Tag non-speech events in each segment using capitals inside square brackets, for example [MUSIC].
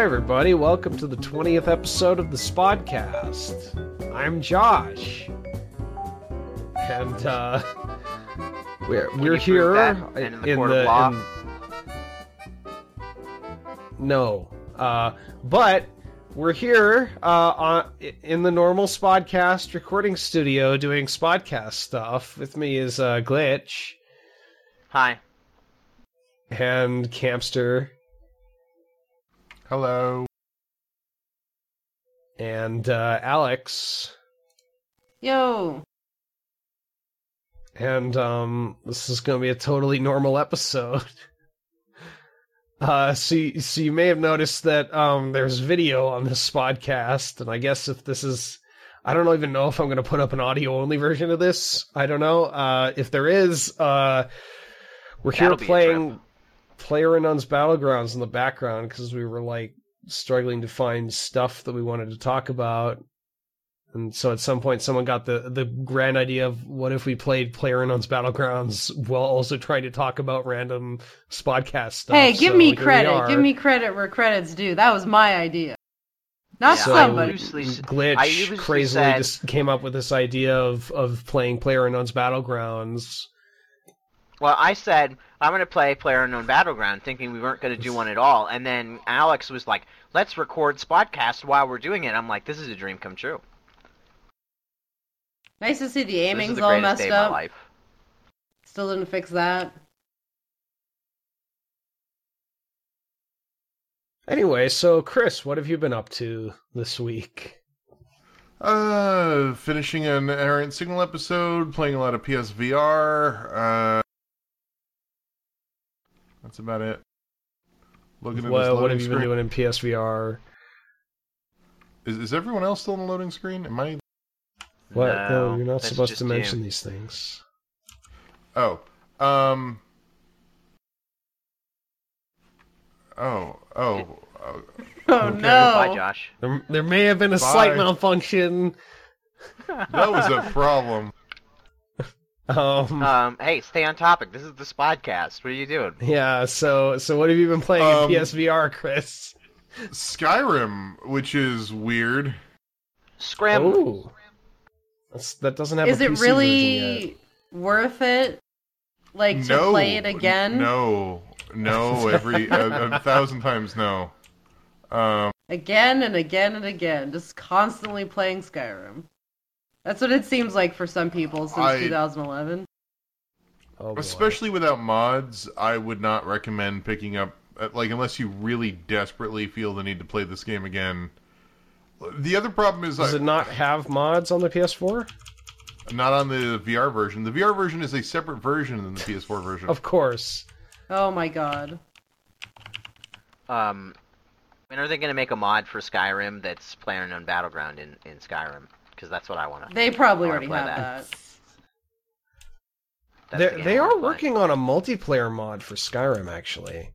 Hi, everybody. Welcome to the 20th episode of the Spodcast. I'm Josh. And, uh, [LAUGHS] we're, we're here prove in the of law? in- No. Uh, but we're here, uh, on, in the normal Spodcast recording studio doing Spodcast stuff. With me is, uh, Glitch Hi. and Campster Hello. and, uh, Alex. Yo. and um, this is going to be a totally normal episode. [LAUGHS] Uh, so, you, so you may have noticed that um, there's video on this podcast, and I guess if this is, I don't even know if I'm going to put up an audio only version of this. I don't know. Uh, if there is, uh, we're here That'll be a playing trip. Player Unknown's Battlegrounds in the background because we were like struggling to find stuff that we wanted to talk about. And so at some point, someone got the, the grand idea of what if we played Player Unknown's Battlegrounds while also trying to talk about random Spodcast stuff. hey, give So me here credit. Give me credit where credit's due. That was my idea. Not Yeah, so somebody. loosely Glitch usually crazily said- just came up with this idea of, of playing Player Unknown's Battlegrounds. Well, I said I'm going to play Player Unknown Battleground, thinking we weren't going to do one at all, and then Alex was like, "Let's record Spodcast while we're doing it." I'm like, "This is a dream come true." Nice to see the This is aiming's the all messed day of my up. life. Still didn't fix that. Anyway, so Chris, what have you been up to this week? Uh, finishing an Errant Signal episode, playing a lot of PSVR. Uh, that's about it. Looking at What, what have you been screen. doing in PSVR? Is, is everyone else still on the loading screen? Am I? What? No, you're not supposed just to you. mention these things. Oh, um. Oh, oh, oh. Oh Okay. Bye. Josh. There, there may have been a slight malfunction. that was a [LAUGHS] problem. Um, Um, hey, stay on topic. This is the Spodcast. What are you doing? yeah. So, so what have you been playing Um, in PSVR, Chris? Skyrim, which is weird. Scram. Oh, that doesn't have. Is a it PC version yet. really worth it? Like to play it again? No, no, [LAUGHS] every a, a thousand times no. Um, Again and again and again. Just constantly playing Skyrim. That's what it seems like for some people since I- 2011. Oh, especially without mods, I would not recommend picking up uh, like unless you really desperately feel the need to play this game again. The other problem is Does I, it not have mods on the PS4? not on the VR version. The VR version is a separate version than the PS4 [LAUGHS] version. Of course. Oh my god. Um, when are they going to make a mod for Skyrim that's Player Unknown Battleground in in Skyrim? Because that's what I want to. They probably I already play have that. that. They they are working on a multiplayer mod for Skyrim, actually.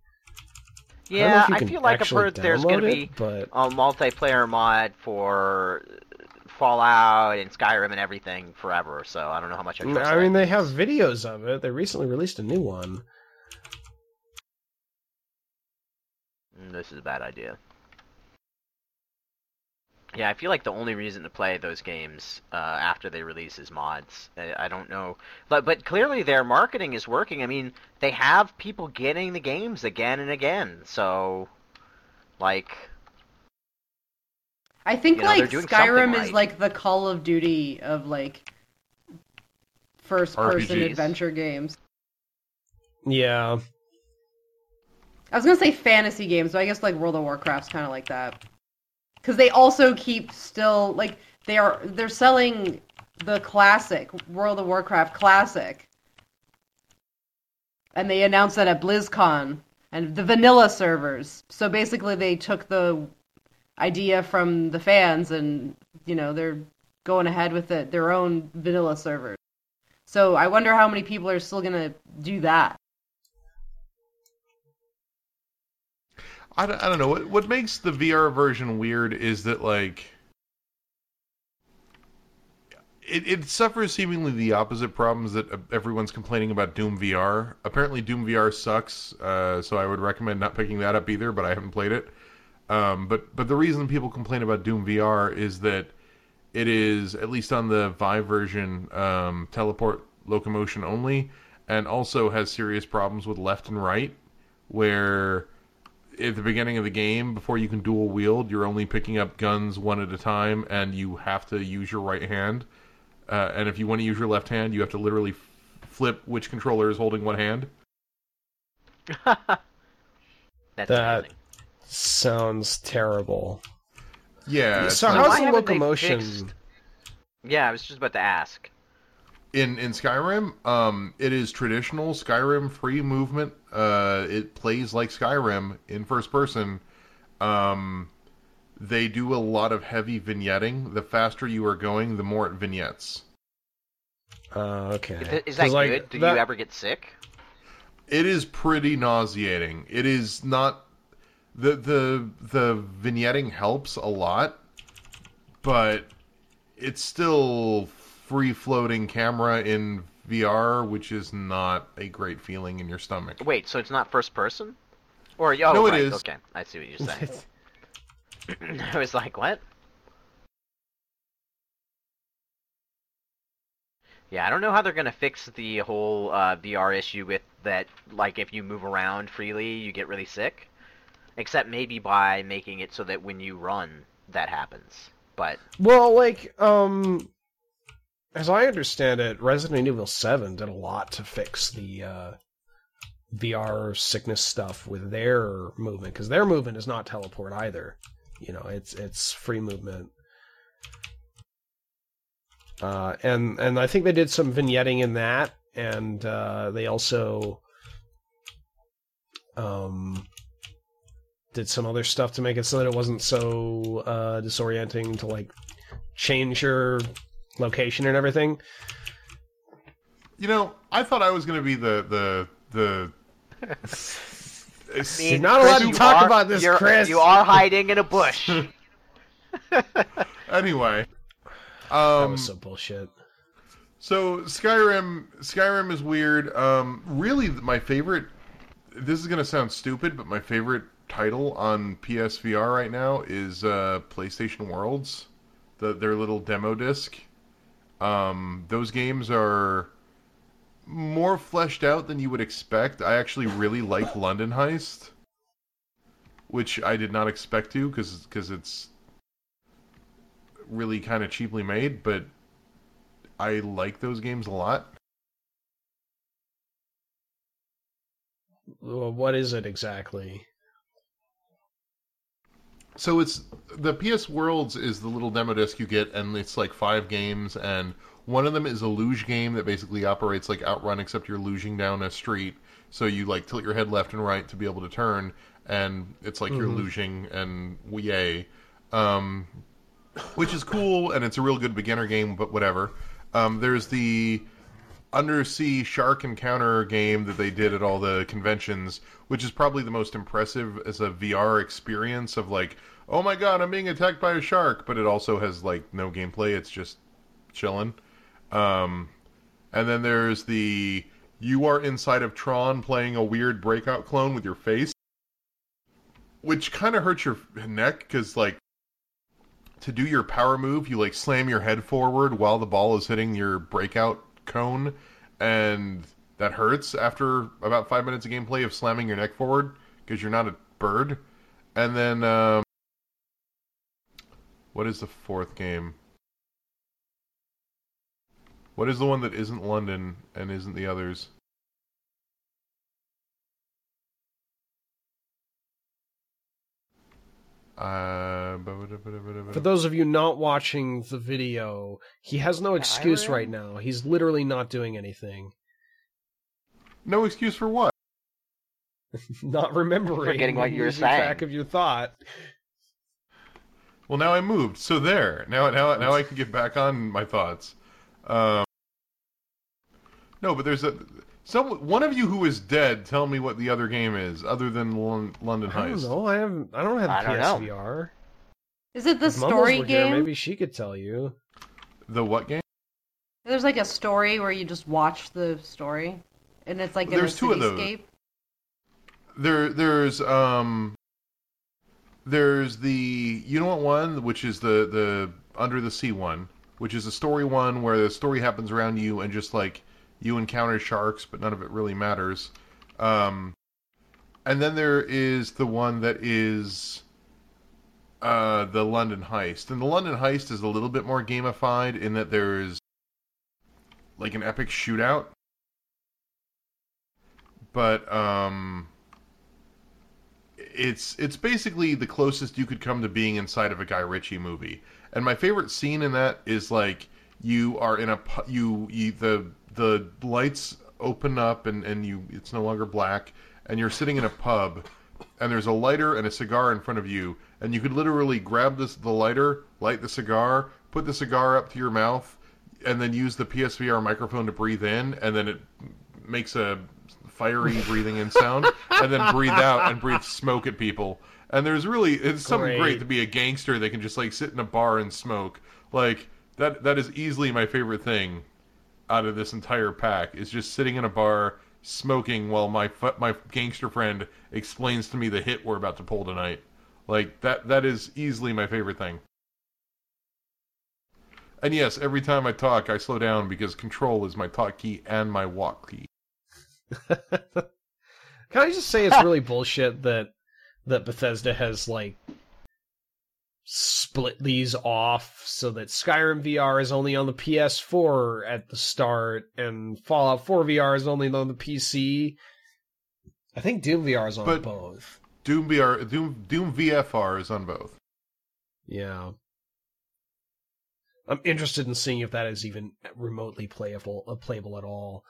I don't know Yeah, if you I feel like I've heard there's going to be but a multiplayer mod for Fallout and Skyrim and everything forever. So I don't know how much I trust. I mean, they have videos of it. They recently released a new one. Mm, This is a bad idea. Yeah, I feel like the only reason to play those games uh, after they release is mods. I, I don't know, but but clearly their marketing is working. I mean, they have people getting the games again and again. So, like, I think You know, like Skyrim is right. like the Call of Duty of like first person RPGs. adventure games. Yeah, I was gonna say fantasy games, but I guess like World of Warcraft's kind of like that. Because they also keep still like they are they're selling the classic World of Warcraft classic, and they announced that at BlizzCon and the vanilla servers. So basically, they took the idea from the fans, and you know they're going ahead with it their own vanilla servers. So I wonder how many people are still gonna do that. I don't, I don't know what what makes the VR version weird is that like it, it suffers seemingly the opposite problems that uh, everyone's complaining about Doom VR. Apparently, Doom VR sucks, uh, so I would recommend not picking that up either. But I haven't played it. Um, but but the reason people complain about Doom VR is that it is at least on the Vive version um, teleport locomotion only, and also has serious problems with left and right, where at the beginning of the game, before you can dual wield, you're only picking up guns one at a time, and you have to use your right hand. Uh, and if you want to use your left hand, you have to literally f- flip which controller is holding what hand. [LAUGHS] That's That- amazing. Sounds terrible. Yeah. it's So how's the locomotion? fixed- Yeah, I was just about to ask. In in Skyrim, um, it is traditional Skyrim free movement. Uh, it plays like Skyrim in first person. Um, they do a lot of heavy vignetting. The faster you are going, the more it vignettes. Uh, okay. Is, is 'Cause, that like, good? Do that- you ever get sick? It is pretty nauseating. It is not the the the vignetting helps a lot, but it's still free floating camera in VR, which is not a great feeling in your stomach. Wait, so it's not first person? Or oh, No, it right, is. Okay, I see what you're saying. [LAUGHS] [CLEARS THROAT] I was like, what? Yeah, I don't know how they're gonna fix the whole uh, VR issue with that. Like, if you move around freely, you get really sick. Except maybe by making it so that when you run, that happens. But Well, like, um, as I understand it, Resident Evil Seven did a lot to fix the uh, VR sickness stuff with their movement because their movement is not teleport either. You know, it's it's free movement. Uh, and and I think they did some vignetting in that, and uh, they also um, did some other stuff to make it so that it wasn't so uh, disorienting to like change your location and everything. You know, I thought I was going to be the the the. [LAUGHS] You're not allowed to talk are- about this, you're- Chris. You are hiding in a bush. [LAUGHS] [LAUGHS] anyway, That um, was so bullshit. So Skyrim, Skyrim is weird. Um, really, my favorite. This is gonna sound stupid, but my favorite title on PSVR right now is uh, PlayStation Worlds, the their little demo disc. Um, those games are more fleshed out than you would expect. I actually really like London Heist, which I did not expect to because because it's really kind of cheaply made, but I like those games a lot. What is it exactly? So it's the PS Worlds is the little demo disc you get, and it's like five games, and one of them is a luge game that basically operates like Outrun, except you're luging down a street. So you like tilt your head left and right to be able to turn, and it's like you're luging and yay, um, which is cool, and it's a real good beginner game, but whatever. Um, there's the undersea shark encounter game that they did at all the conventions, which is probably the most impressive as a VR experience of like, oh my god, I'm being attacked by a shark, but it also has like no gameplay. It's just chilling. Um, and then there's the you are inside of Tron playing a weird breakout clone with your face, which kind of hurts your neck because like to do your power move, you like slam your head forward while the ball is hitting your breakout cone, and that hurts after about five minutes of gameplay of slamming your neck forward because you're not a bird. And then, um, what is the fourth game? What is the one that isn't London and isn't the others? Uh, For those of you not watching the video, he has no excuse Skyrim? right now. He's literally not doing anything. no excuse for what? [LAUGHS] Not remembering. Forgetting what you were losing saying. track of your thought. Well, now I moved, so there. Now, now, now I can get back on my thoughts. Um, no, but there's a some one of you who is dead. Tell me what the other game is, other than Lon- London I don't Heist. know. I haven't. I don't have I don't know. PSVR. Is it the If Mumbles story were here, game? maybe she could tell you. The what game? There's like a story where you just watch the story, and it's like in There's a two of those. cityscape. There, there's um, There's the you know what one, which is the the under the sea one, which is a story one where the story happens around you and just like you encounter sharks, but none of it really matters. Um, and then there is the one that is uh, the London Heist, and the London Heist is a little bit more gamified in that there's like an epic shootout, but um, it's it's basically the closest you could come to being inside of a Guy Ritchie movie. And my favorite scene in that is like you are in a you, you the the lights open up and and you it's no longer black and you're sitting in a pub and there's a lighter and a cigar in front of you and you could literally grab this the lighter, light the cigar, put the cigar up to your mouth and then use the PSVR microphone to breathe in and then it makes a fiery [LAUGHS] breathing in sound and then breathe out and breathe smoke at people. And there's really it's something Great. great to be a gangster that can just like sit in a bar and smoke. Like that that is easily my favorite thing out of this entire pack is just sitting in a bar smoking while my my gangster friend explains to me the hit we're about to pull tonight. Like that that is easily my favorite thing. And yes, every time I talk, I slow down because control is my talk key and my walk key. [LAUGHS] Can I just say it's really bullshit that that Bethesda has like split these off so that Skyrim VR is only on the PS4 at the start and Fallout 4 VR is only on the PC. I think Doom VR is on But- both. Doom VR Doom Doom VFR is on both. Yeah. I'm interested in seeing if that is even remotely playable uh, playable at all.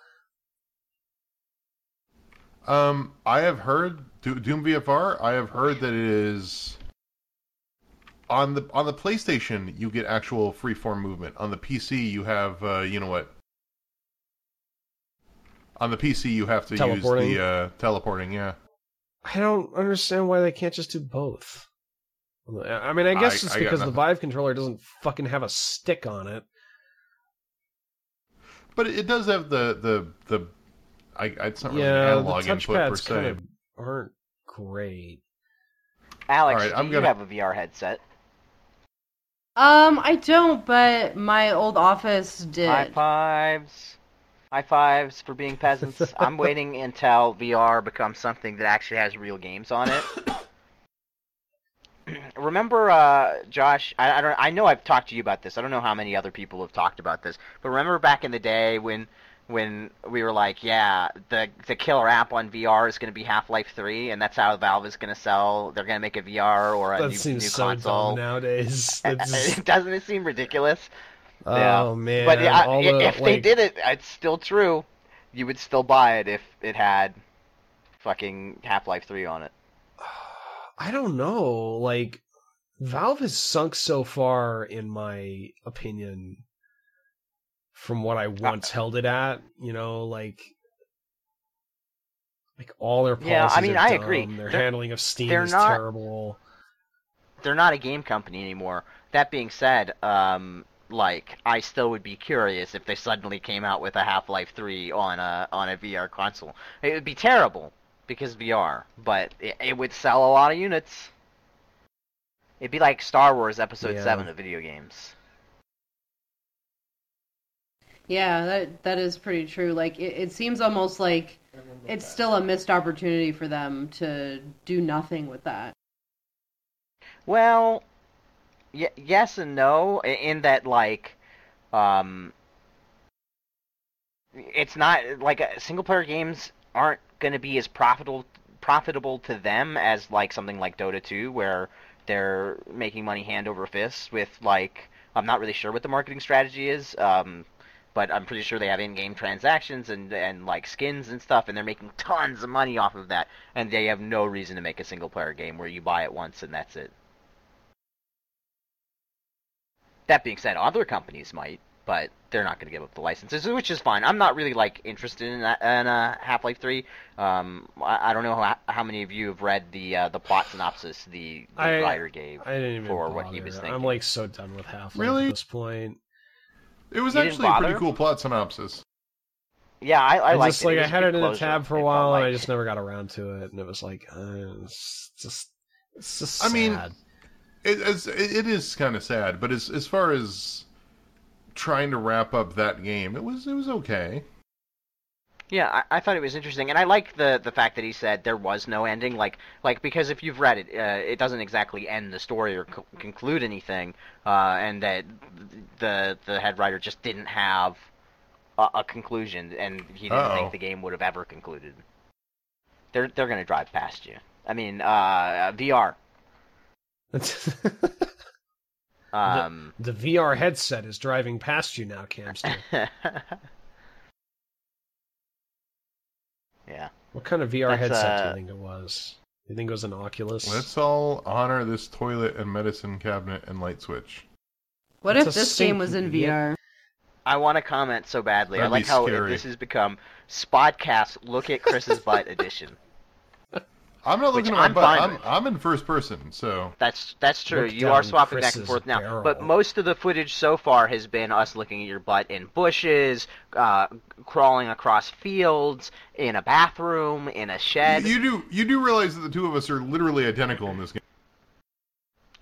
Um, I have heard Doom VFR. I have heard that it is on the on the PlayStation. You get actual freeform movement. On the PC, you have uh, you know what? On the PC, you have to Teleporting. use the uh, teleporting. Yeah, I don't understand why they can't just do both. I mean, I guess I- it's I because the nothing. Vive controller doesn't fucking have a stick on it. but it does have the the the. I, it's not really yeah, the analog input per se. kind of aren't great. Alex, Alright, do I'm you gonna- have a VR headset? Um, I don't, but my old office did. High fives. High fives for being peasants. I'm [LAUGHS] waiting until VR becomes something that actually has real games on it. [CLEARS THROAT] remember, uh, Josh? I, I don't. I know I've talked to you about this. I don't know how many other people have talked about this, but remember back in the day when when we were like, yeah, the the killer app on VR is going to be Half Life Three, and that's how Valve is going to sell. They're going to make a VR or a That new, seems new so console. nowadays. [LAUGHS] Just- Doesn't it seem ridiculous? oh Yeah. man! But yeah, i- the, if they did it, it's still true. You would still buy it if it had fucking Half Life Three on it. [SIGHS] I don't know. Like, Valve has sunk so far, in my opinion, from what I once held it at. You know, like, like all their policies Yeah, I mean, are I dumb. agree. Their They're- handling of Steam is not- terrible. They're not a game company anymore. That being said, um, like I still would be curious if they suddenly came out with a Half Life Three on a on a VR console. It would be terrible because VR, but it, it would sell a lot of units. It'd be like Star Wars Episode Yeah. Seven of video games. Yeah, that that is pretty true. Like it, it seems almost like it's still a missed opportunity for them to do nothing with that. Well, y- yes and no, in that like, um, it's not like uh, single player games aren't going to be as profitable profitable to them as like something like Dota 2, where they're making money hand over fist with like I'm not really sure what the marketing strategy is. Um, but I'm pretty sure they have in-game transactions and and like skins and stuff, and they're making tons of money off of that. And they have no reason to make a single-player game where you buy it once and that's it. That being said, other companies might, but they're not going to give up the licenses, which is fine. I'm not really like interested in that in uh, Half-Life 3. Um, I, I don't know how, how many of you have read the uh, the plot synopsis the, the I- writer gave. I didn't even for bother. what he was thinking. I'm like so done with Half Life Really? at this point. It was You actually a pretty cool plot synopsis. Yeah, I, I, I, liked just it. like It I had it in a tab for a it felt while, and I just never got around to it, and it was like uh, it's just It's just I mean. It, it's, it it is kind of sad, but as as far as trying to wrap up that game, it was it was okay. Yeah, I, I thought it was interesting, and I like the the fact that he said there was no ending. Like, like because if you've read it, uh, it doesn't exactly end the story or co- conclude anything, uh, and that the the head writer just didn't have a, a conclusion, and he didn't Uh-oh. think the game would have ever concluded. They're they're gonna drive past you. I mean, uh, VR. [LAUGHS] Um, the VR headset is driving past you now, Campster. [LAUGHS] yeah. What kind of VR That's, headset do uh, you think it was? Do you think it was an Oculus? Let's all honor this toilet and medicine cabinet and light switch. What It's if a this game was in idiot. VR? I want to comment so badly. That'd I like how scary. this has become Spodcast Look at Chris's Butt [LAUGHS] edition. I'm not looking at my I'm butt. I'm. I'm in first person, so That's that's true. Look you are down swapping back and forth now. barrel. But most of the footage so far has been us looking at your butt in bushes, uh, crawling across fields, in a bathroom, in a shed. you do you do realize that the two of us are literally identical in this game.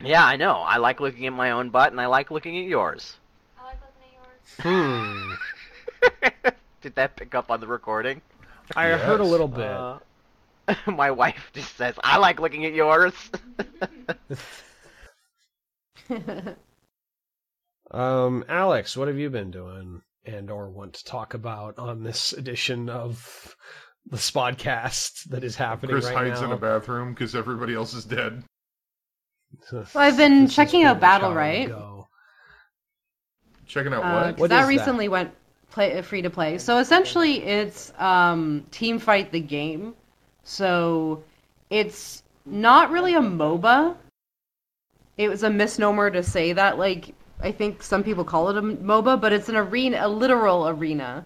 Yeah, I know. I like looking at my own butt, and I like looking at yours. I like looking at yours. Hmm. [LAUGHS] Did that pick up on the recording? I heard a little bit. Uh, [LAUGHS] my wife just says, "I like looking at yours." [LAUGHS] Um, Alex, what have you been doing and or want to talk about on this edition of the Spodcast that is happening right now? Chris right hides now? in a bathroom because everybody else is dead. Well, I've been This checking out a Battle child Right. ago. Checking out Uh, what? 'cause What that is that? recently went play, free to play. So essentially, it's um, Team Fight the game. So it's not really a MOBA. It was a misnomer to say that. Like I think some people call it a MOBA, but it's an arena, a literal arena.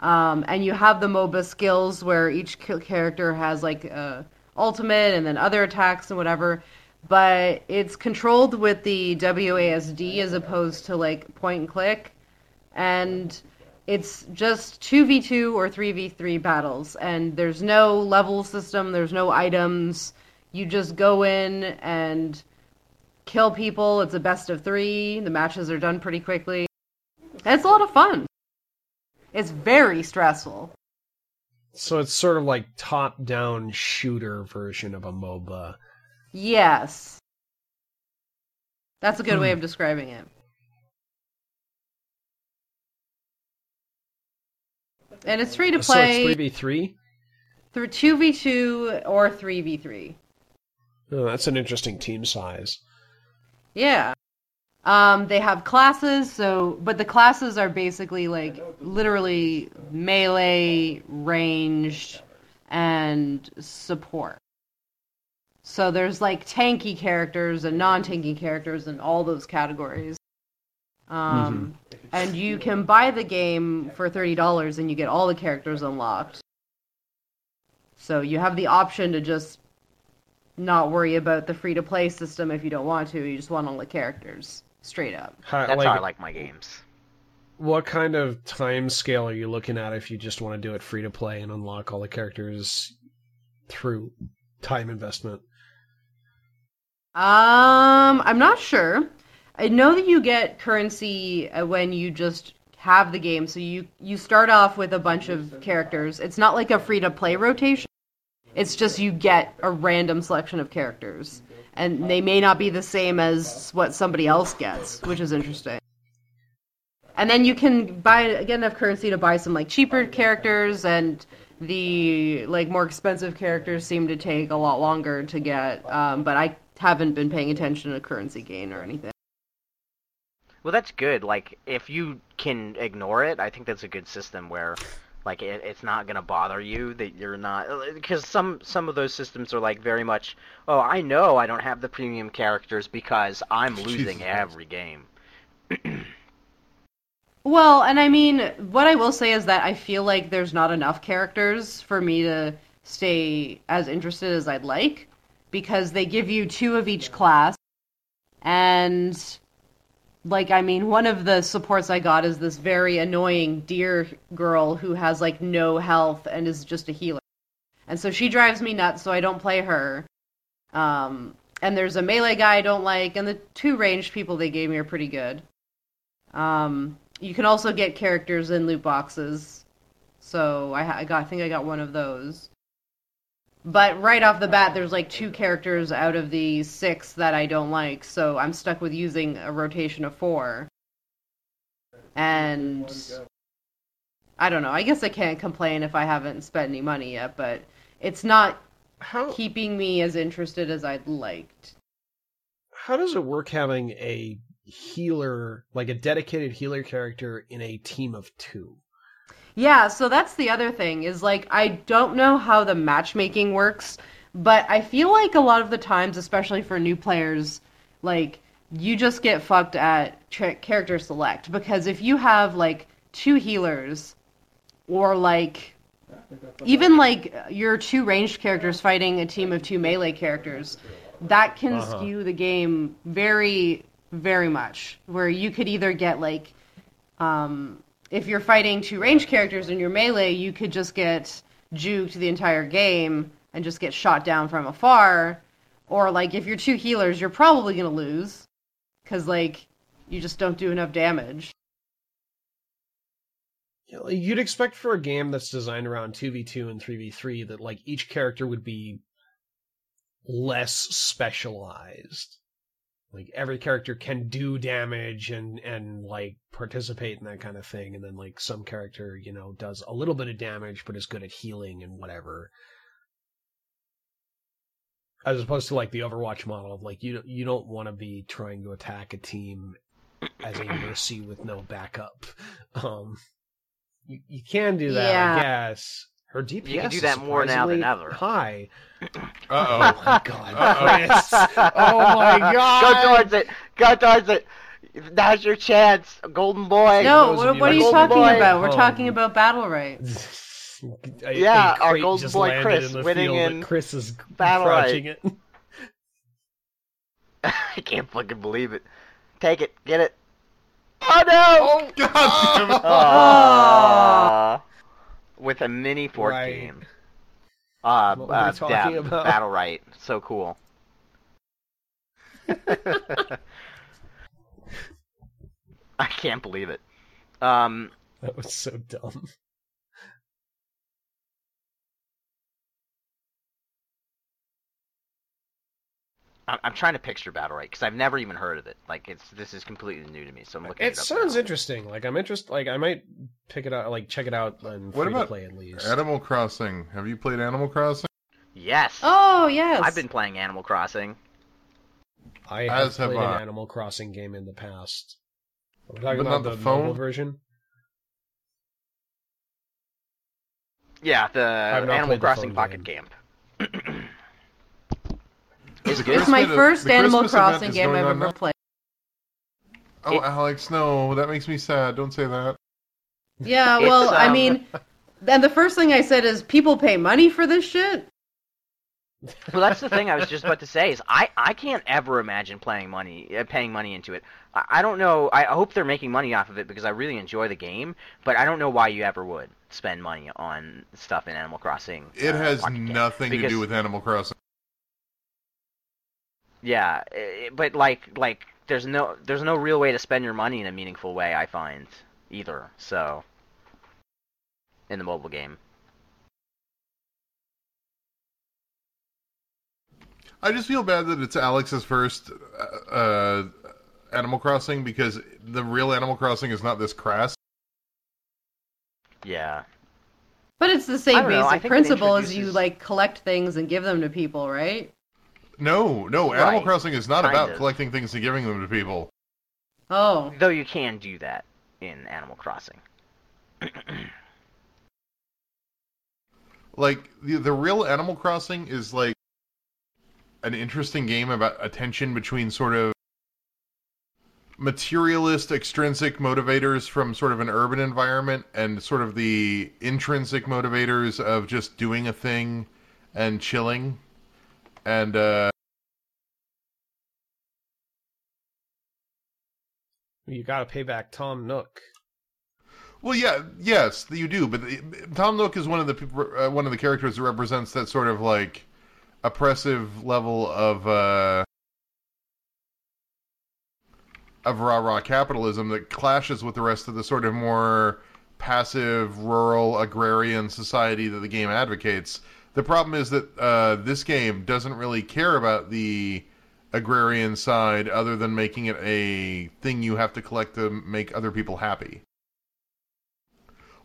Um, and you have the MOBA skills where each character has like a ultimate and then other attacks and whatever. But it's controlled with the WASD as opposed to like point and click, and it's just two v two or three v three battles, and there's no level system, there's no items. You just go in and kill people. It's a best of three. The matches are done pretty quickly. And it's a lot of fun. It's very stressful. So it's sort of like top-down shooter version of a MOBA. Yes. That's a good Hmm. way of describing it. And it's free to play. So it's three v three. through 2v2 or 3v3. Oh, that's an interesting team size. Yeah. Um, they have classes, so but the classes are basically like literally melee, ranged, and support. So there's like tanky characters and non-tanky characters and all those categories. Um, and you can buy the game for thirty dollars and you get all the characters unlocked. So you have the option to just not worry about the free to play system if you don't want to. You just want all the characters straight up. How, That's like, how I like my games. what kind of time scale are you looking at if you just want to do it free to play and unlock all the characters through time investment? Um, I'm not sure. I know that you get currency uh, when you just have the game. So you you start off with a bunch of characters. It's not like a free to play rotation. It's just you get a random selection of characters, and they may not be the same as what somebody else gets, which is interesting. And then you can buy get enough currency to buy some like cheaper characters, and the like more expensive characters seem to take a lot longer to get. Um, but I haven't been paying attention to currency gain or anything. Well, that's good. Like, if you can ignore it, I think that's a good system where, like, it, it's not gonna bother you that you're not uh, because some some of those systems are like very much. Oh, I know I don't have the premium characters because I'm [LAUGHS] losing Jesus. every game. [CLEARS THROAT] Well, and I mean, what I will say is that I feel like there's not enough characters for me to stay as interested as I'd like because they give you two of each class. And, like, I mean, one of the supports I got is this very annoying deer girl who has, like, no health and is just a healer. And so she drives me nuts, so I don't play her. Um, and there's a melee guy I don't like, and the two ranged people they gave me are pretty good. Um, you can also get characters in loot boxes, so I, I got I think I got one of those. But right off the bat, there's like two characters out of the six that I don't like, so I'm stuck with using a rotation of four. And I don't know. I guess I can't complain if I haven't spent any money yet, but it's not How keeping me as interested as I'd liked. how does it work having a healer, like a dedicated healer character in a team of two? Yeah, so that's the other thing is like I don't know how the matchmaking works, but I feel like a lot of the times, especially for new players, like you just get fucked at tra- character select because if you have like two healers or like even like your two ranged characters fighting a team of two melee characters, that can Uh-huh. skew the game very very much where you could either get like um if you're fighting two range characters in your melee, you could just get juked the entire game and just get shot down from afar. Or like if you're two healers, you're probably gonna lose because like you just don't do enough damage. You'd expect for a game that's designed around 2v2 and 3v3 that like each character would be less specialized. Like every character can do damage and and like participate in that kind of thing and then like some character, you know, does a little bit of damage but is good at healing and whatever. As opposed to like the Overwatch model of like you you don't want to be trying to attack a team as a mercy with no backup. [LAUGHS] Um you, you can do that, Yeah. I guess. Her DPS You can do is that more now than ever. High. [CLEARS THROAT] Uh Oh [LAUGHS] oh. my god, Uh-oh. Chris! [LAUGHS] Oh my god! Go towards it. Go towards it. Now's your chance, golden boy. no, those what, you what are you Golden talking Boy about? We're home. talking about Battlerite. A- [LAUGHS] Yeah, a our golden boy Chris in winning field, in Chris is Battle crouching it. I can't fucking believe it. Take it. Get it. Oh no! God damn it. Aw. With a mini fort Right. game. Uh, [LAUGHS] What uh, talking yeah, about? Battlerite. So cool. [LAUGHS] [LAUGHS] I can't believe it. Um, That was so dumb. I'm, I'm trying to picture Battlerite because I've never even heard of it. Like it's this is completely new to me, so I'm looking. It, It up sounds now. interesting. Like I'm interested. Like I might pick it out. Like check it out on What free to about play at least. Animal Crossing. Have you played Animal Crossing? Yes. Oh yes. I've been playing Animal Crossing. I have As have played an Animal Crossing game in the past. We're talking But about the, the phone? mobile version. Yeah, the Animal played the Crossing Pocket game. Camp. It's It's my first Animal Crossing game I've ever now. played. Oh, It- Alex, no, that makes me sad. Don't say that. Yeah, It's, [LAUGHS] well, I um, mean, and the first thing I said is people pay money for this shit. well, that's the thing I was just about to say is I, I can't ever imagine playing money uh, paying money into it. I, I don't know. I hope they're making money off of it because I really enjoy the game, but I don't know why you ever would spend money on stuff in Animal Crossing. It uh, has nothing to do with Animal Crossing. Yeah, eh, but like like there's no there's no real way to spend your money in a meaningful way. I find either. So in the mobile game. I just feel bad that it's Alex's first uh, uh, Animal Crossing because the real Animal Crossing is not this crass. Yeah. But it's the same don't know, basic think principle as you like collect things and give them to people, right? No, no, Animal Crossing is not Kind about of. collecting things and giving them to people. Oh, Though you can do that in Animal Crossing. Like the the real Animal Crossing is like an interesting game about a tension between sort of materialist extrinsic motivators from sort of an urban environment and sort of the intrinsic motivators of just doing a thing and chilling and uh You got to pay back Tom Nook. Well, yeah, yes, you do. But the, Tom Nook is one of the uh, one of the characters that represents that sort of like oppressive level of uh, of rah rah capitalism that clashes with the rest of the sort of more passive rural agrarian society that the game advocates. The problem is that uh, this game doesn't really care about the agrarian side other than making it a thing you have to collect to make other people happy.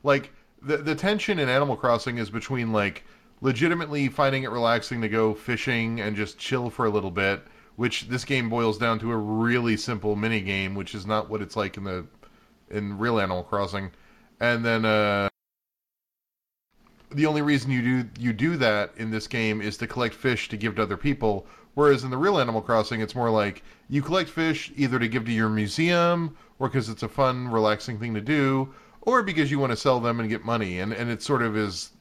Like the the tension in Animal Crossing is between like legitimately finding it relaxing to go fishing and just chill for a little bit, which this game boils down to a really simple mini game, which is not what it's like in the in real Animal Crossing. And then uh the only reason you do you do that in this game is to collect fish to give to other people, whereas in the real Animal Crossing it's more like you collect fish either to give to your museum or because it's a fun, relaxing thing to do, or because you want to sell them and get money, and and it sort of is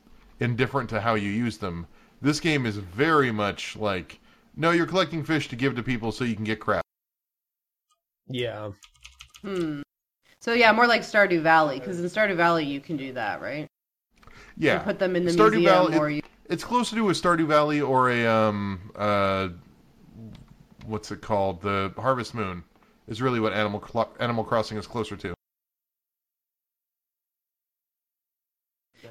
indifferent to how you use them. This game is very much like no, you're collecting fish to give to people so you can get crap. Yeah. Hmm. So yeah, more like Stardew Valley, because in Stardew Valley you can do that, right? Yeah, put them in the Stardew museum, Valley- or you. it's closer to a Stardew Valley or a um uh what's it called? The Harvest Moon is really what Animal Animal Crossing is closer to.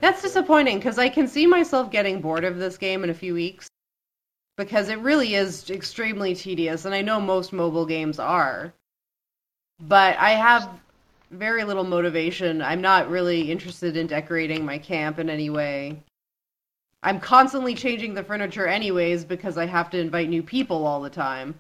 That's disappointing because I can see myself getting bored of this game in a few weeks because it really is extremely tedious, and I know most mobile games are. But I have very little motivation. I'm not really interested in decorating my camp in any way. I'm constantly changing the furniture anyways because I have to invite new people all the time.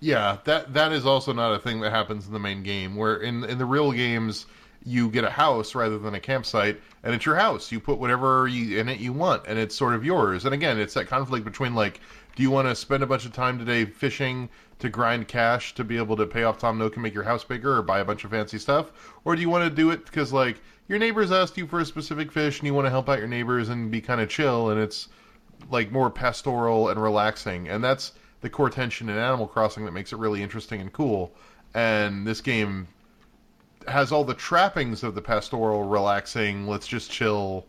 Yeah, that that is also not a thing that happens in the main game. Where in in the real games you get a house rather than a campsite, and it's your house. You put whatever you, in it you want, and it's sort of yours. And again, it's that conflict between like, do you want to spend a bunch of time today fishing to grind cash to be able to pay off Tom Nook and make your house bigger, or buy a bunch of fancy stuff, or do you want to do it because like your neighbors asked you for a specific fish and you want to help out your neighbors and be kind of chill, and it's like more pastoral and relaxing, and that's the core tension in Animal Crossing that makes it really interesting and cool. And this game has all the trappings of the pastoral, relaxing, let's just chill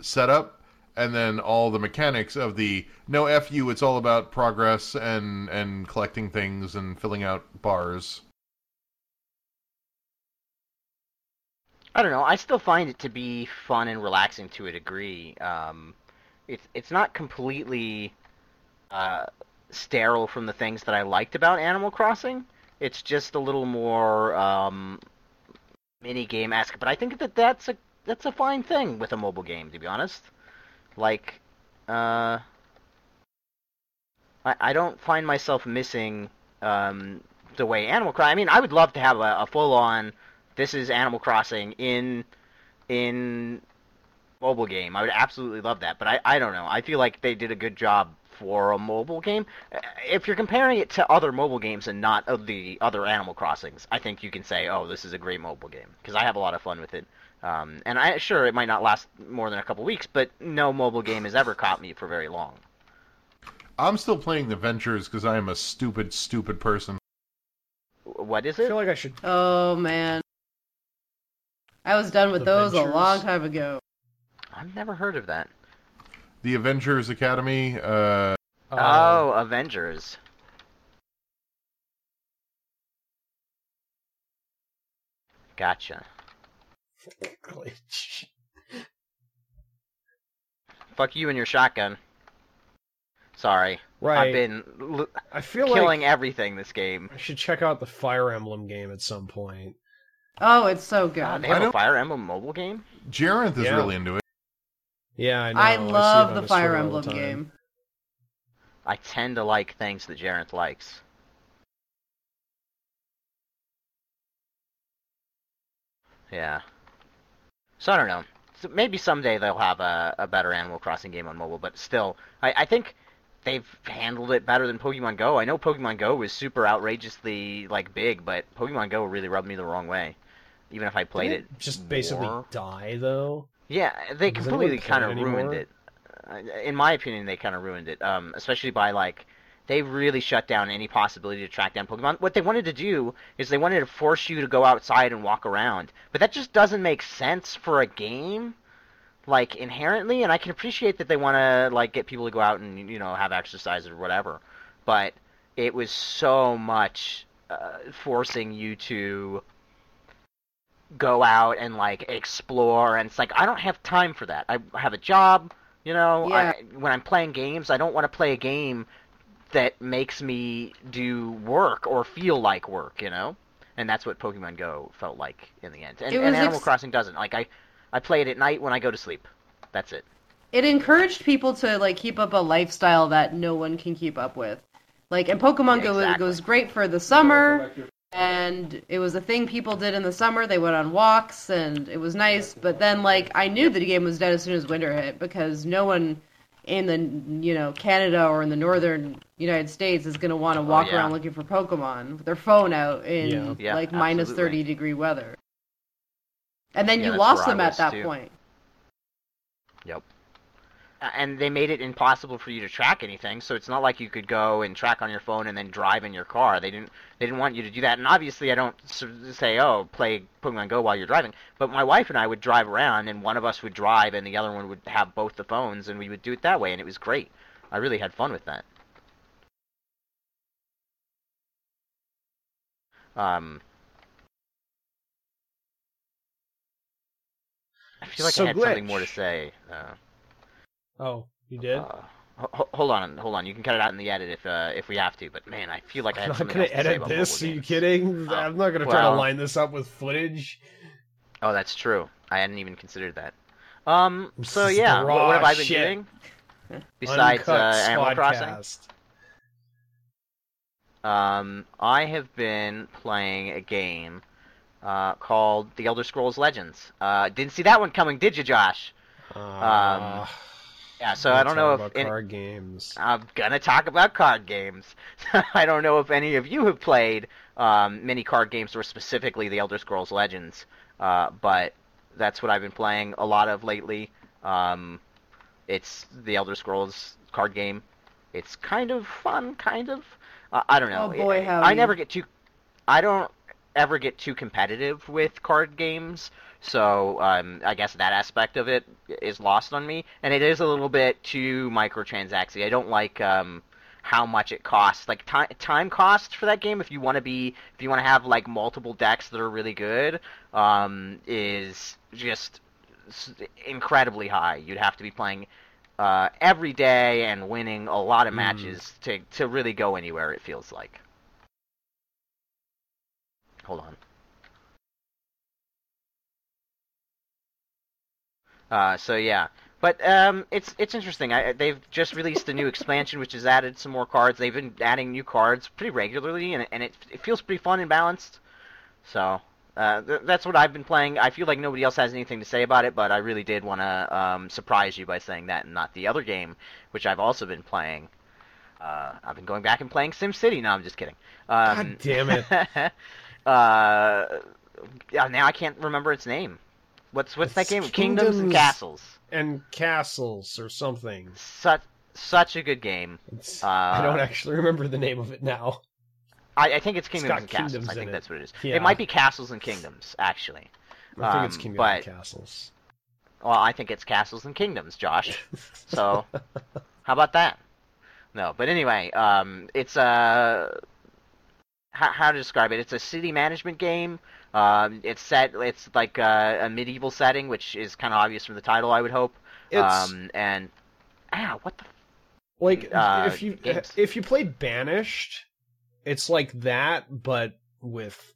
setup, and then all the mechanics of the no f you. It's all about progress and and collecting things and filling out bars. I don't know. I still find it to be fun and relaxing to a degree. Um, it's it's not completely uh, sterile from the things that I liked about Animal Crossing. It's just a little more um, mini game esque. But I think that that's a that's a fine thing with a mobile game, to be honest. Like, uh, I I don't find myself missing um, the way Animal Crossing. I mean, I would love to have a, a full on this is Animal Crossing in in mobile game. I would absolutely love that, but I I don't know. I feel like they did a good job for a mobile game. Uh, If you're comparing it to other mobile games and not of the other Animal Crossings, I think you can say, "Oh, this is a great mobile game" because I have a lot of fun with it. Um, and I sure it might not last more than a couple weeks, but no mobile game has ever caught me for very long. I'm still playing the Avengers because I am a stupid, stupid person. What is it? I feel like I should. Oh man. I was done with The those a long time ago. I've never heard of that. The Avengers Academy. Uh, uh, oh, Avengers. Gotcha. Glitch. Fuck you and your shotgun. Sorry. Right. I've been l- I feel killing like everything this game. I should check out the Fire Emblem game at some point. Oh, it's so good. God, they I have a Fire Emblem mobile game? Jarenth is Yeah. really into it. Yeah, I know. I see it love on the his Fire Twitter all the Emblem time. game. I tend to like things that Jarenth likes. Yeah. So I don't know. So maybe someday they'll have a, a better Animal Crossing game on mobile, but still, I, I think they've handled it better than Pokemon Go. I know Pokemon Go was super outrageously like big, but Pokemon Go really rubbed me the wrong way. Even if I played Didn't it, just basically die though. Yeah, they Does completely kind of ruined it. In my opinion, they kind of ruined it. Um, especially by like, they really shut down any possibility to track down Pokemon. What they wanted to do is they wanted to force you to go outside and walk around, but that just doesn't make sense for a game. like inherently, and I can appreciate that they want to like get people to go out and you know have exercise or whatever, but it was so much uh, forcing you to go out and like explore, and it's like I don't have time for that. I have a job, you know. Yeah. I, when I'm playing games, I don't want to play a game that makes me do work or feel like work, you know. And that's what Pokemon Go felt like in the end. And, and Animal ex- Crossing doesn't. Like I, I play it at night when I go to sleep. That's it. it encouraged people to like keep up a lifestyle that no one can keep up with. Like and Pokemon Yeah, Go exactly. goes great for the summer and it was a thing people did in the summer. They went on walks and it was nice, but then like I knew the game was dead as soon as winter hit because no one in the you know Canada or in the northern United States is going to want to oh, walk Oh, yeah. around looking for Pokemon with their phone out in Yeah. Yeah, like minus absolutely. 30 degree weather. And then Yeah, you lost them at that too. point. Yep. Uh, And they made it impossible for you to track anything, so it's not like you could go and track on your phone and then drive in your car. They didn't. They didn't want you to do that. And obviously, I don't say, "Oh, play Pokemon Go while you're driving." But my wife and I would drive around, and one of us would drive, and the other one would have both the phones, and we would do it that way, and it was great. I really had fun with that. Um, I feel like So I had something more to say. Uh, Oh, you did? uh, ho- ho- hold on, hold on. You can cut it out in the edit if uh, if we have to. But man, I feel like I I'm not gonna else to say edit this. Are you kidding? Oh, I'm not gonna try to line this up with footage. Oh, that's true. I hadn't even considered that. Um. So yeah, the what, what have I been shit. doing [LAUGHS] besides uh, Uncut Animal Crossing? Um, I have been playing a game uh, called The Elder Scrolls Legends. Uh, didn't see that one coming, did you, Josh? Ah, Yeah. So I let's don't know if about any- card games. I'm gonna talk about card games. [LAUGHS] I don't know if any of you have played um, many card games or specifically the Elder Scrolls Legends, uh, but that's what I've been playing a lot of lately. Um, it's the Elder Scrolls card game. It's kind of fun, kind of. Uh, I don't know. Oh, boy, I- howdy. I never get too. I don't ever get too competitive with card games, so um, I guess that aspect of it is lost on me. And it is a little bit too microtransacty. I don't like um, how much it costs. Like time time cost for that game, if you want to be, if you want to have like multiple decks that are really good, um, is just incredibly high. You'd have to be playing uh, every day and winning a lot of Mm. matches to to really go anywhere. It feels like. Hold on. Uh, so yeah, but um, it's it's interesting. I, they've just released a new expansion, which has added some more cards. They've been adding new cards pretty regularly, and and it it feels pretty fun and balanced. So uh, th- that's what I've been playing. I feel like nobody else has anything to say about it, but I really did want to um, surprise you by saying that, and not the other game, which I've also been playing. Uh, I've been going back and playing SimCity. No, I'm just kidding. Um, God damn it. [LAUGHS] uh, now I can't remember its name. What's what's that game? Kingdoms and Castles. And castles or something. Such such a good game. It's, Uh, I don't actually remember the name of it now. I, I think it's Kingdoms got and Castles. kingdoms I in think it. that's what it is. Yeah. It might be Castles and Kingdoms, actually. I think it's Kingdoms but- and Castles. Well, I think it's Castles and Kingdoms, Josh. [LAUGHS] So, how about that? No, but anyway, um, it's a how, how to describe it? It's a city management game. Um, it's set. It's like a, a medieval setting, which is kind of obvious from the title, I would hope. It's Um, and ah, what the? like uh, if you games. if you play Banished, it's like that but with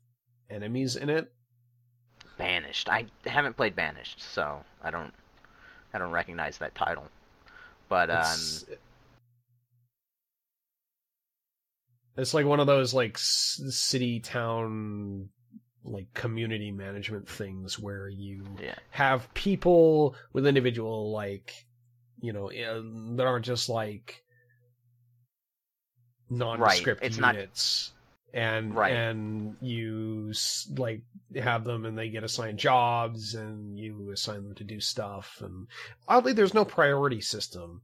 enemies in it. Banished. I haven't played Banished, so I don't. I don't recognize that title. But um, It's, it's like one of those like city town like community management things where you yeah. have people with individual like you know uh, that aren't just like nondescript not- units and Right. and you like have them and they get assigned jobs and you assign them to do stuff and oddly there's no priority system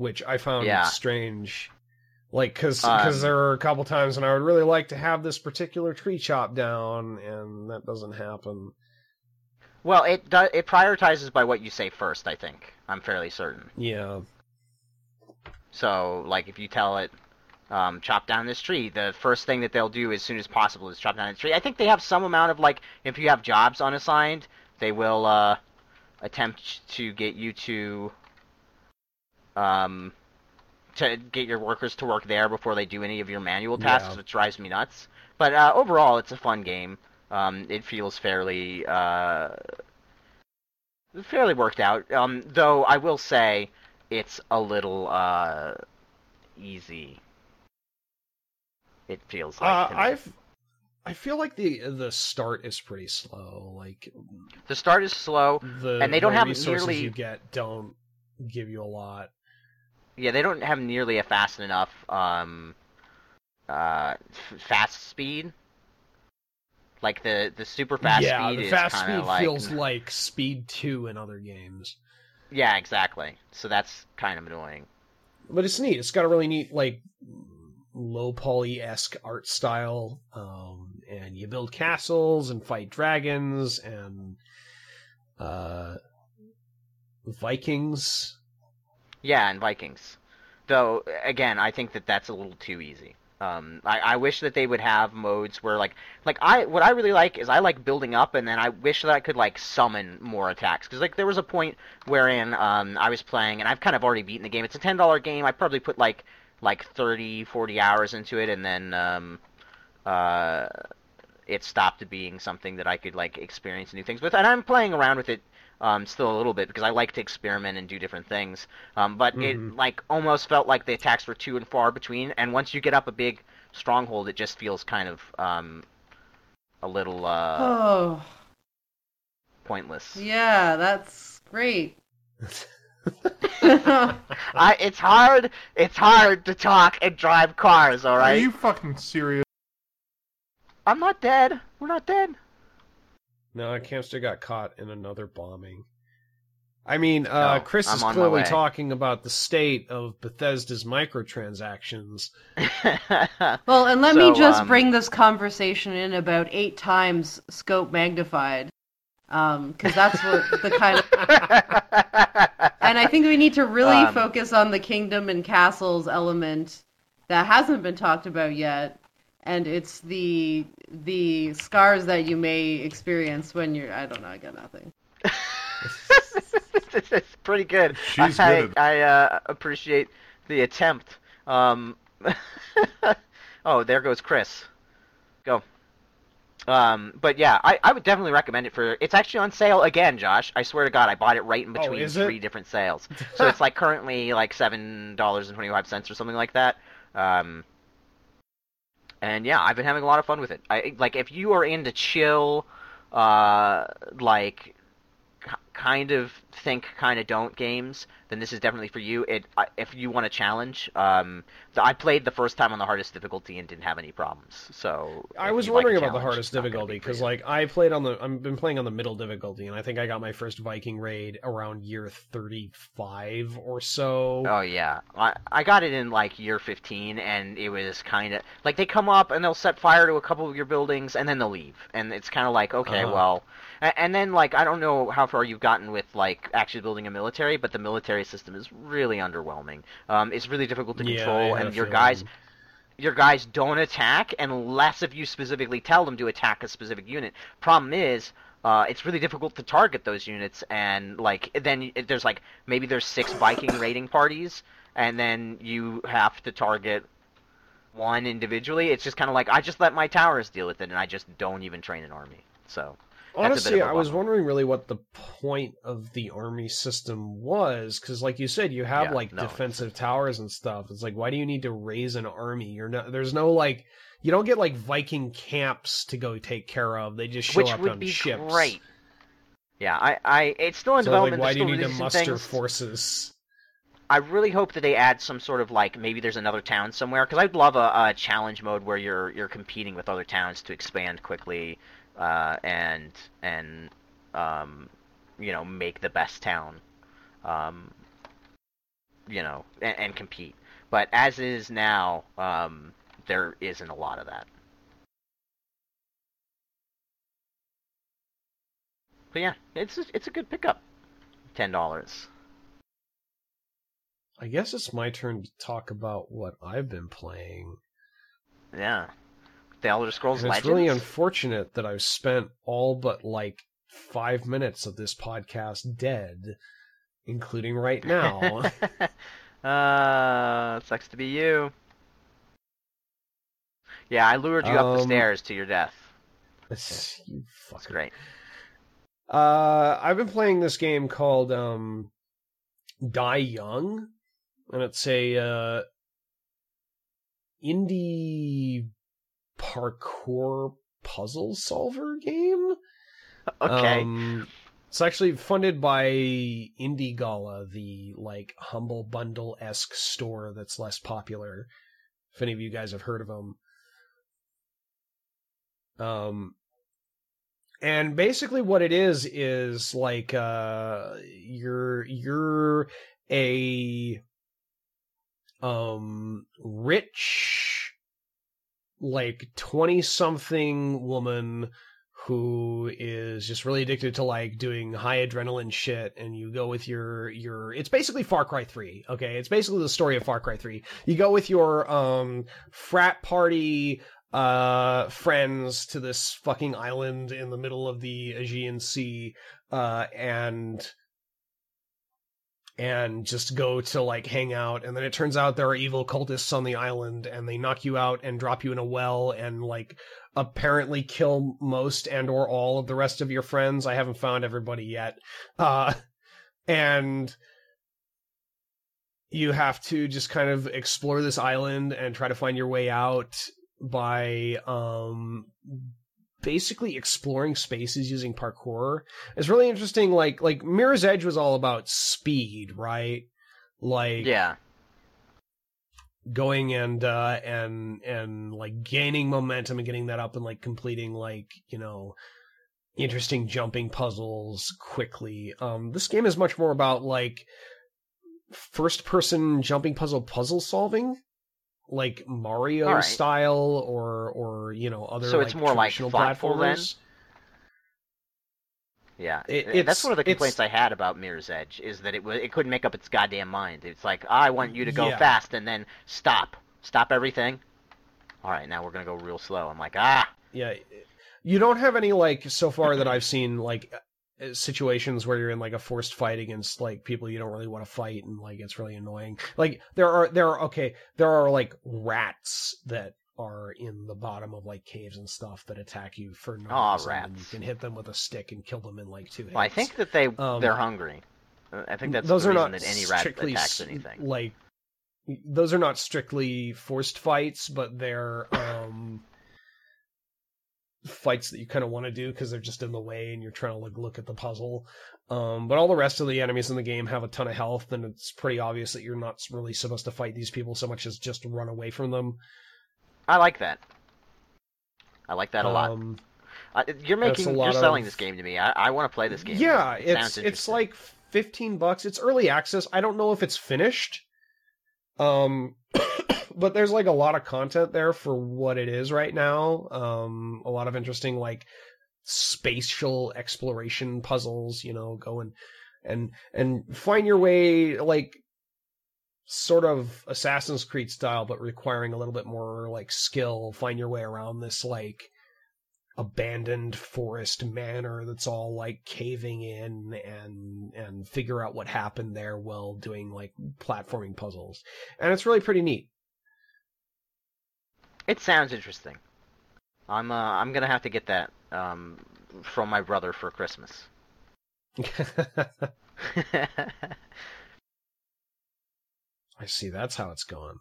which I found Yeah. strange Like, because Um, there are a couple times when I would really like to have this particular tree chopped down, and that doesn't happen. Well, it do, it prioritizes by what you say first. I think I'm fairly certain. Yeah. So, like, if you tell it, um, chop down this tree, the first thing that they'll do as soon as possible is chop down the tree. I think they have some amount of like, if you have jobs unassigned, they will uh, attempt to get you to, um, to get your workers to work there before they do any of your manual tasks, Yeah. which drives me nuts. But uh, overall, it's a fun game. Um, it feels fairly, uh, fairly worked out. Um, though I will say, it's a little uh, easy. It feels like Uh. I've. I feel like the the start is pretty slow. Like the start is slow. the And they don't the have resources nearly- you get don't give you a lot. Yeah, they don't have nearly a fast enough um, uh, f- fast speed. Like the the super fast yeah, speed the fast speed like feels like Speed Two in other games. yeah, exactly. So that's kind of annoying. but it's neat. It's got a really neat like low poly esque art style, um, and you build castles and fight dragons and uh, Vikings. Yeah, and Vikings. Though again, I think that that's a little too easy. Um, I, I wish that they would have modes where like like I what I really like is I like building up and then I wish that I could like summon more attacks because like there was a point wherein um, I was playing and I've kind of already beaten the game. It's a ten dollar game. I probably put like like 30, 40 hours into it and then um, uh, it stopped being something that I could like experience new things with. And I'm playing around with it um, still a little bit because I like to experiment and do different things. Um, but Mhm. it like almost felt like the attacks were too and far between. And once you get up a big stronghold, it just feels kind of um, a little uh, Oh, [SIGHS] pointless. yeah, that's great. [LAUGHS] I, it's hard. It's hard to talk and drive cars. All right. Are you fucking serious? I'm not dead. We're not dead. No, Campster got caught in another bombing. I mean, uh, Oh, Chris I'm is clearly talking about the state of Bethesda's microtransactions. [LAUGHS] Well, and let So, me just um, bring this conversation in about eight times scope magnified, because that's what the kind of. [LAUGHS] And I think we need to really Um, focus on the kingdom and castles element that hasn't been talked about yet, and it's the the scars that you may experience when you're. I don't know. I got nothing. [LAUGHS] it's pretty good. She's I, good at- I uh, appreciate the attempt. Um, [LAUGHS] oh, there goes Chris. Go. Um, but yeah, I, I would definitely recommend it for. It's actually on sale again, Josh. I swear to God, I bought it right in Oh, between is it? three different sales. [LAUGHS] So it's like currently like seven dollars and twenty five cents or something like that. Um, and yeah, I've been having a lot of fun with it. I like if you are into chill, uh, like kind of think, kind of don't games, then this is definitely for you. It if you want a challenge. Um, I played the first time on the hardest difficulty and didn't have any problems. So I was you like wondering about the hardest it's not gonna difficulty because, like, I played on the. I've been playing on the middle difficulty, and I think I got my first Viking raid around year thirty-five or so. Oh yeah, I I got it in like year 15, and it was kind of like they come up and they'll set fire to a couple of your buildings, and then they'll leave, and it's kind of like okay, Uh-huh. well, and then like I don't know how far you've gotten with like actually building a military, but the military system is really underwhelming. Um, it's really difficult to Yeah, control, and your feeling. guys your guys don't attack unless if you specifically tell them to attack a specific unit. Problem is, uh, it's really difficult to target those units, and like then there's like maybe there's six Viking raiding parties, and then you have to target one individually. It's just kind of like I just let my towers deal with it, and I just don't even train an army. So That's a bit Honestly, I was wondering really what the point of the army system was, because, like you said, you have Yeah, like no, defensive towers and stuff. It's like, why do you need to raise an army? You're not. There's no like. You don't get like Viking camps to go take care of. They just show which up would on be ships. great. Yeah, I, I, it's still in So, like, development. why do you need to muster things. forces? I really hope that they add some sort of like maybe there's another town somewhere because I'd love a, a challenge mode where you're you're competing with other towns to expand quickly uh, and and um, you know make the best town, um, you know, and, and compete. But as is now, um, there isn't a lot of that. But yeah, it's a, it's a good pickup. Ten dollars. I guess it's my turn to talk about what I've been playing. Yeah. The Elder Scrolls And it's Legends. really unfortunate that I've spent all but like five minutes of this podcast dead, including right [LAUGHS] now. uh, sucks to be you. Yeah, I lured you up the Um, stairs to your death. It's- you That's fucker. great. Uh, I've been playing this game called um, Die Young, and it's a uh, indie parkour puzzle solver game. Okay. Um, it's actually funded by IndieGala, the like humble bundle esque store that's less popular. If any of you guys have heard of them. Um, and basically what it is is like uh you're you're a um rich like 20 something woman who is just really addicted to like doing high adrenaline shit and you go with your your it's basically Far Cry 3 okay? It's basically the story of Far Cry 3 you go with your um frat party uh friends to this fucking island in the middle of the Aegean Sea uh and and just go to like hang out. And then it turns out there are evil cultists on the island and they knock you out and drop you in a well and like apparently kill most and or all of the rest of your friends. I haven't found everybody yet. Uh and you have to just kind of explore this island and try to find your way out by um basically exploring spaces using parkour. It's really interesting like like mirror's edge was all about speed right? Like yeah. going and uh and and like gaining momentum and getting that up and like completing like you know interesting jumping puzzles quickly. Um this game is much more about like first person jumping puzzle puzzle solving like mario right. style or or you know other So it's more like thoughtful then? platformers Yeah, It- that's one of the complaints I had about Mirror's Edge is that it was it couldn't make up its goddamn mind. It's like I want you to go Yeah. fast and then stop, stop everything. All right, now we're gonna go real slow. I'm like ah, Yeah, you don't have any like so far that I've seen like situations where you're in like a forced fight against like people you don't really want to fight and like it's really annoying. Like there are there are okay there are like rats that are in the bottom of like caves and stuff that attack you for no Aw, reason, and you can hit them with a stick and kill them in like two hits. well, I think that they Um, they're hungry. Uh, I think that's those the are reason not that any rat strictly attacks s- anything. like those are not strictly forced fights, but they're um fights that you kind of want to do because they're just in the way and you're trying to like look at the puzzle. Um, but all the rest of the enemies in the game have a ton of health, and it's pretty obvious that you're not really supposed to fight these people so much as just run away from them. I like that. I like that a lot. Um, Uh, you're making you're selling of- this game to me. I, I want to play this game. Yeah, It it's it's like fifteen bucks. It's early access. I don't know if it's finished. Um but there's like a lot of content there for what it is right now. Um a lot of interesting like spatial exploration puzzles, you know, go and and and find your way like sort of Assassin's Creed style but requiring a little bit more like skill, find your way around this like abandoned forest manor that's all like caving in and and figure out what happened there while doing like platforming puzzles. And it's really pretty neat It sounds interesting. I'm uh, I'm gonna have to get that um, from my brother for Christmas. [LAUGHS] i see that's how it's going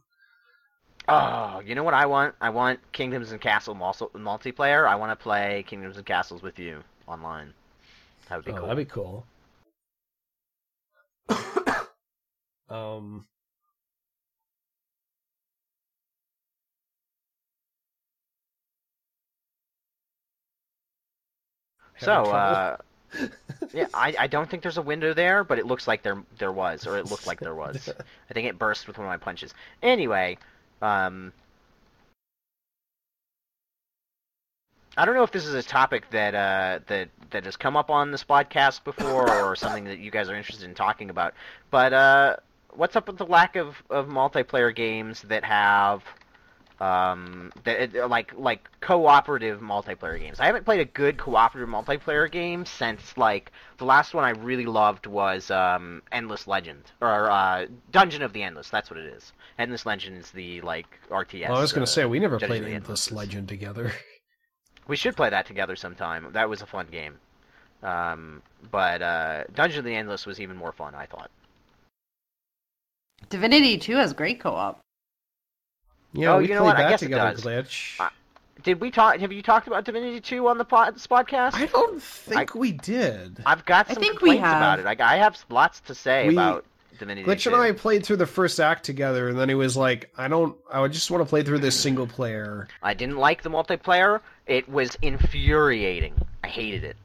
oh, you know what I want? I want Kingdoms and Castle multiplayer. I want to play Kingdoms and Castles with you online. That would be oh, cool. that'd be cool [COUGHS] um So, uh, [LAUGHS] Yeah, I, I don't think there's a window there, but it looks like there there was, or it looked like there was. [LAUGHS] I think it burst with one of my punches. Anyway, um, I don't know if this is a topic that uh, that that has come up on this podcast before, or [LAUGHS] something that you guys are interested in talking about. But uh, what's up with the lack of, of multiplayer games that have um, that like like cooperative multiplayer games? I haven't played a good cooperative multiplayer game since like the last one I really loved was um, Endless Legend or uh, Dungeon of the Endless. That's what it is. Endless Legend is the like RTS. Well, I was going uh, to say we never Dungeon played of Endless Endless. Legend together. [LAUGHS] We should play that together sometime. That was a fun game. Um, but uh, Dungeon of the Endless was even more fun, I thought. Divinity 2 has great co-op. Yeah, Oh, we you know played what? I that guess it together, does. Glitch. I- Did we talk? Have you talked about Divinity Two on the pod, this podcast? I don't think we did. I've got I some think we complaints about it. I, I have lots to say We- about Divinity Glitch 2. and I played through the first act together, and then he was like, "I don't. I would just want to play through this single player." I didn't like the multiplayer. It was infuriating. I hated it.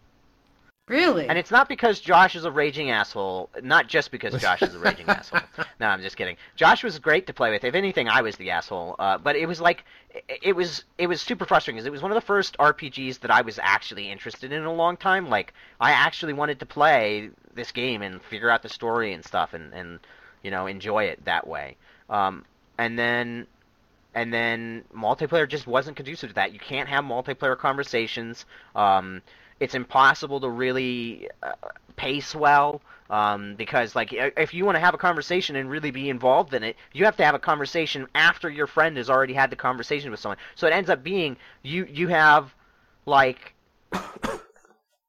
Really? And it's not because Josh is a raging asshole. Not just because Josh is a raging [LAUGHS] asshole. No, I'm just kidding. Josh was great to play with. If anything, I was the asshole. Uh, but it was like, it, it was it was super frustrating because it was one of the first RPGs that I was actually interested in in a long time. Like I actually wanted to play this game and figure out the story and stuff and and you know enjoy it that way. Um, and then and then multiplayer just wasn't conducive to that. You can't have multiplayer conversations. Um, it's impossible to really uh, pace well um, because, like, if you want to have a conversation and really be involved in it, you have to have a conversation after your friend has already had the conversation with someone. So it ends up being you you have like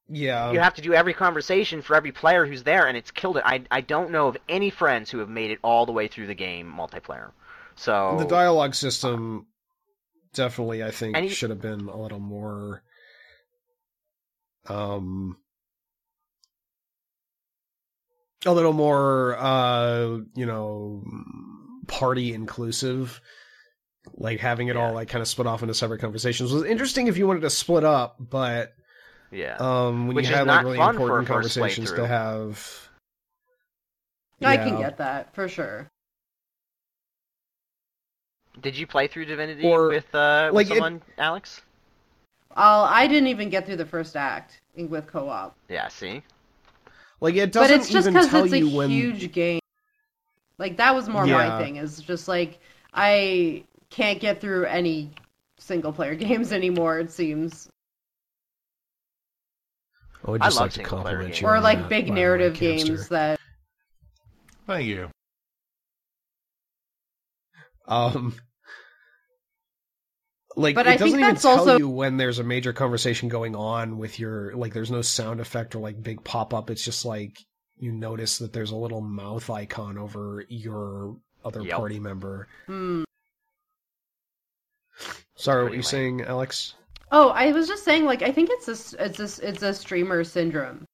Yeah, you have to do every conversation for every player who's there, and it's killed it. I I don't know of any friends who have made it all the way through the game multiplayer. So the dialogue system definitely, I think, he- should have been a little more. Um, a little more, uh, you know, party inclusive. Like having it all like kind of split off into separate conversations was interesting if you wanted to split up, but yeah. um, when Which you had like really fun for a important conversations to playthrough. have. I can get that for sure. Did you play through Divinity Or, with uh like, with it- someone, Alex? I'll, I didn't even get through the first act in- with co-op, Yeah. See. Like it doesn't But it's just even because tell it's a you when. huge game. Like that was more Yeah. my thing. Is just like I can't get through any single player [LAUGHS] games anymore. It seems, I would just love like to compliment you. or like big by the way, narrative games that Thank you. Um, like But it I think doesn't even that's tell also- you when there's a major conversation going on with your like. There's no sound effect or like big pop up. It's just like you notice that there's a little mouth icon over your other Yep. party member. Hmm. Sorry, what pretty you saying, Alex? Oh, I was just saying, like, I think it's a, s- it's a, it's a streamer syndrome,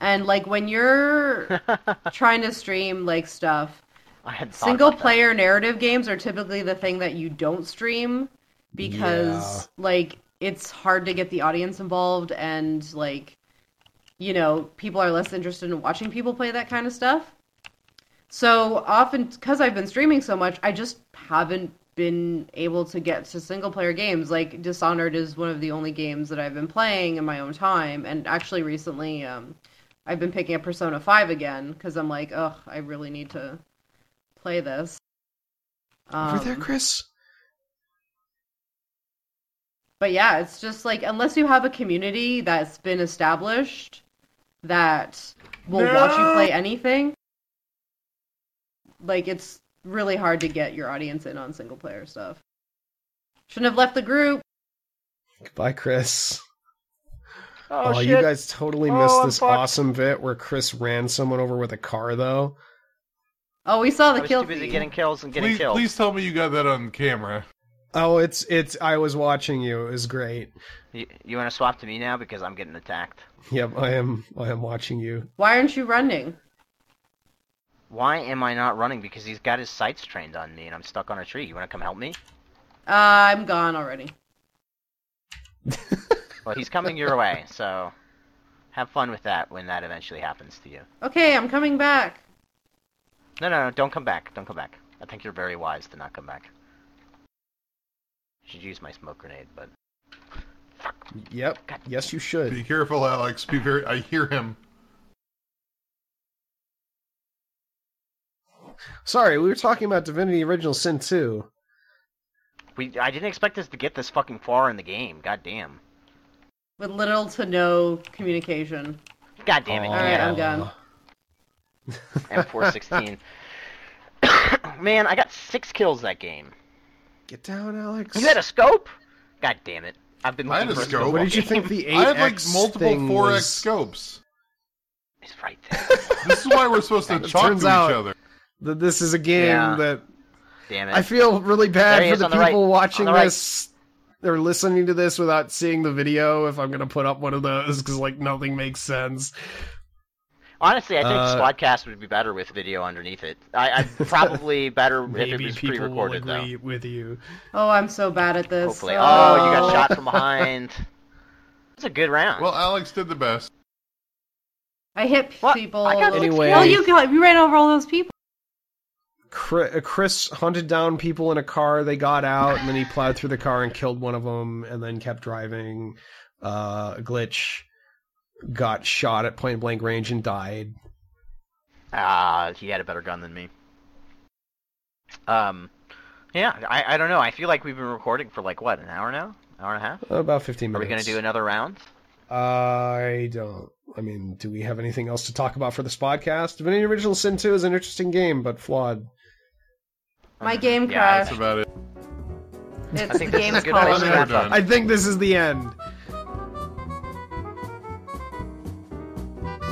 and like when you're [LAUGHS] trying to stream like stuff, I had single about that. player narrative games are typically the thing that you don't stream because like it's hard to get the audience involved and like you know people are less interested in watching people play that kind of stuff. So often because i've been streaming so much i just haven't been able to get to single player games. Like dishonored is one of the only games that i've been playing in my own time. And actually recently um, i've been picking up persona 5 again because i'm like ugh i really need to play this. Over there, Um, Chris. But yeah, it's just like unless you have a community that's been established that will watch you play anything, like it's really hard to get your audience in on single player stuff. Shouldn't have left the group. Goodbye, Chris. Oh, Oh, shit. you guys totally Oh, missed I'm this fucked. awesome bit where Chris ran someone over with a car, though. Oh, we saw I the was kill too busy feed. getting kills and getting Please, killed. please tell me you got that on camera. Oh, it's it's. I was watching you. It was great. You, you want to swap to me now because I'm getting attacked. Yep, I am. I am watching you. Why aren't you running? Why am I not running? Because he's got his sights trained on me and I'm stuck on a tree. You want to come help me? Uh, I'm gone already. [LAUGHS] Well, he's coming your way, so Have fun with that when that eventually happens to you. Okay, I'm coming back. No, no, no, don't come back. Don't come back. I think you're very wise to not come back. Should use my smoke grenade, but Yep. Yes, you should. Be careful, Alex. Be very. I hear him. Sorry, we were talking about Divinity Original Sin 2. we I didn't expect us to get this fucking far in the game. God damn. With little to no communication. God damn it. All right, yeah. I'm done. M416. [LAUGHS] [COUGHS] Man, I got six kills that game. Get down, Alex. You had a scope? God damn it. I've been I had a for scope. What did you think the 8X I had like multiple thing 4x was... scopes. It's right there. [LAUGHS] This is why we're supposed to [LAUGHS] It talk to turns each out- other. That this is a game Yeah. that Damn it. I feel really bad for the on the right. people On watching the right. this or listening to this without seeing the video. If I'm gonna put up one of those because like nothing makes sense. Honestly, I think Uh, Squadcast would be better with video underneath it. I, I'd [LAUGHS] probably better if it Maybe was people will pre-recorded though. agree with you. Oh, I'm so bad at this. Hopefully. Oh, you got shot from behind. [LAUGHS] It's a good round. Well, Alex did the best. I hit What? people. I got Anyway. Oh, you got you ran over all those people. Uh, Chris hunted down people in a car. They got out, and then he plowed through the car and killed one of them, and then kept driving. Uh, glitch got shot at point blank range and died. Ah, he had a better gun than me. Um, yeah, I, I don't know. I feel like we've been recording for like what, an hour now, hour and a half. About 15 minutes. Are we gonna do another round? I don't. I mean, do we have anything else to talk about for this podcast? Divinity Original Sin 2 is an interesting game, but flawed. My game Yeah, That's about it. It's I think the this is game a called. place to We're wrap done. up. I think this is the end.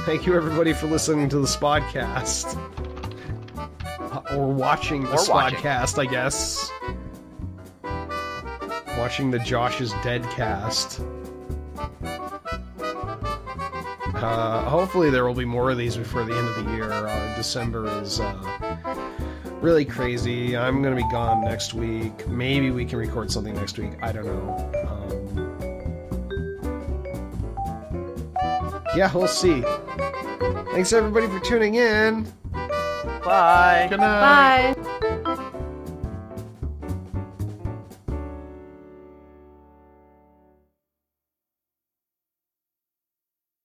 Thank you, everybody, for listening to this podcast. Uh, Or watching this Or watching. Spodcast, I guess. Watching the Josh is Dead cast. Uh, hopefully, there will be more of these before the end of the year. Uh, December is uh, really crazy. I'm going to be gone next week. Maybe we can record something next week. I don't know. Um, yeah, we'll see. Thanks everybody for tuning in. Bye. Good night. Bye.